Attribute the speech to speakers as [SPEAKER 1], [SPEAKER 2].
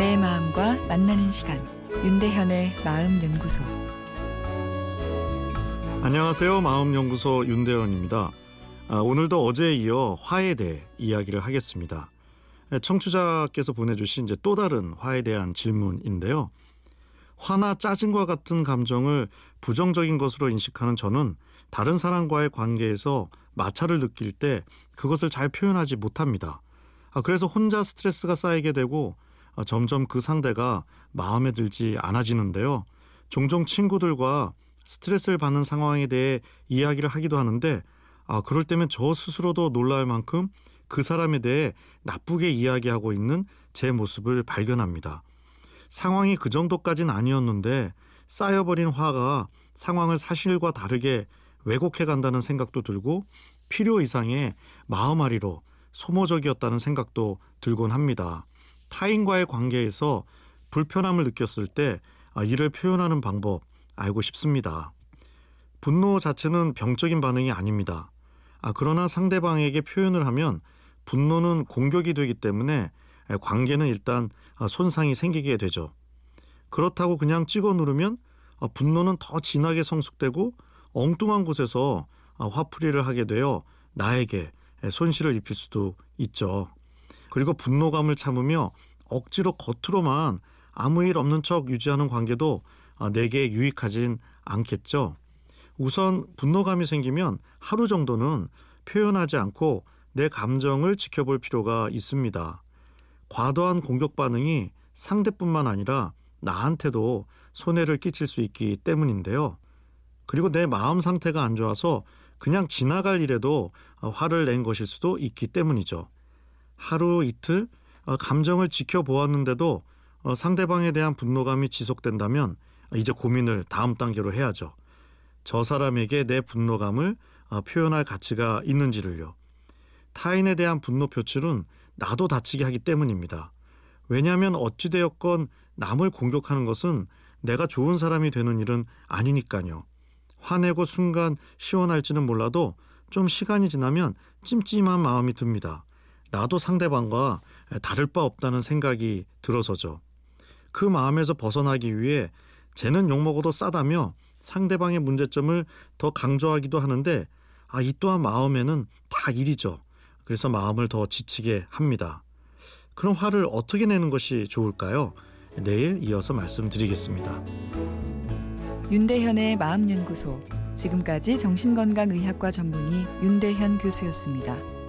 [SPEAKER 1] 내 마음과 만나는 시간 윤대현의 마음 연구소
[SPEAKER 2] 안녕하세요. 마음 연구소 윤대현입니다. 아, 오늘도 어제에 이어 화에 대해 이야기를 하겠습니다. 네, 청취자께서 보내주신 이제 또 다른 화에 대한 질문인데요. 화나 짜증과 같은 감정을 부정적인 것으로 인식하는 저는 다른 사람과의 관계에서 마찰을 느낄 때 그것을 잘 표현하지 못합니다. 아, 그래서 혼자 스트레스가 쌓이게 되고 아, 점점 그 상대가 마음에 들지 않아지는데요. 종종 친구들과 스트레스를 받는 상황에 대해 이야기를 하기도 하는데 아 그럴 때면 저 스스로도 놀랄 만큼 그 사람에 대해 나쁘게 이야기하고 있는 제 모습을 발견합니다. 상황이 그 정도까지는 아니었는데 쌓여버린 화가 상황을 사실과 다르게 왜곡해 간다는 생각도 들고 필요 이상의 마음앓이로 소모적이었다는 생각도 들곤 합니다. 타인과의 관계에서 불편함을 느꼈을 때 아, 이를 표현하는 방법 알고 싶습니다. 분노 자체는 병적인 반응이 아닙니다. 아, 그러나 상대방에게 표현을 하면 분노는 공격이 되기 때문에 관계는 일단 아, 손상이 생기게 되죠. 그렇다고 그냥 찍어 누르면 아, 분노는 더 진하게 성숙되고 엉뚱한 곳에서 아, 화풀이를 하게 되어 나에게 손실을 입힐 수도 있죠. 그리고 분노감을 참으며 억지로 겉으로만 아무 일 없는 척 유지하는 관계도 아, 내게 유익하진 않겠죠. 우선 분노감이 생기면 하루 정도는 표현하지 않고 내 감정을 지켜볼 필요가 있습니다. 과도한 공격 반응이 상대뿐만 아니라 나한테도 손해를 끼칠 수 있기 때문인데요. 그리고 내 마음 상태가 안 좋아서 그냥 지나갈 일에도 화를 낸 것일 수도 있기 때문이죠. 하루 이틀 어, 감정을 지켜보았는데도 어, 상대방에 대한 분노감이 지속된다면 이제 고민을 다음 단계로 해야죠. 저 사람에게 내 분노감을 어, 표현할 가치가 있는지를요. 타인에 대한 분노 표출은 나도 다치게 하기 때문입니다. 왜냐하면 어찌되었건 남을 공격하는 것은 내가 좋은 사람이 되는 일은 아니니까요. 화내고 순간 시원할지는 몰라도 좀 시간이 지나면 찜찜한 마음이 듭니다. 나도 상대방과 다를 바 없다는 생각이 들어서죠. 그 마음에서 벗어나기 위해 쟤는 욕먹어도 싸다며 상대방의 문제점을 더 강조하기도 하는데 아, 이 또한 마음에는 다 일이죠. 그래서 마음을 더 지치게 합니다. 그럼 화를 어떻게 내는 것이 좋을까요? 내일 이어서 말씀드리겠습니다.
[SPEAKER 1] 윤대현의 마음연구소 지금까지 정신건강의학과 전문의 윤대현 교수였습니다.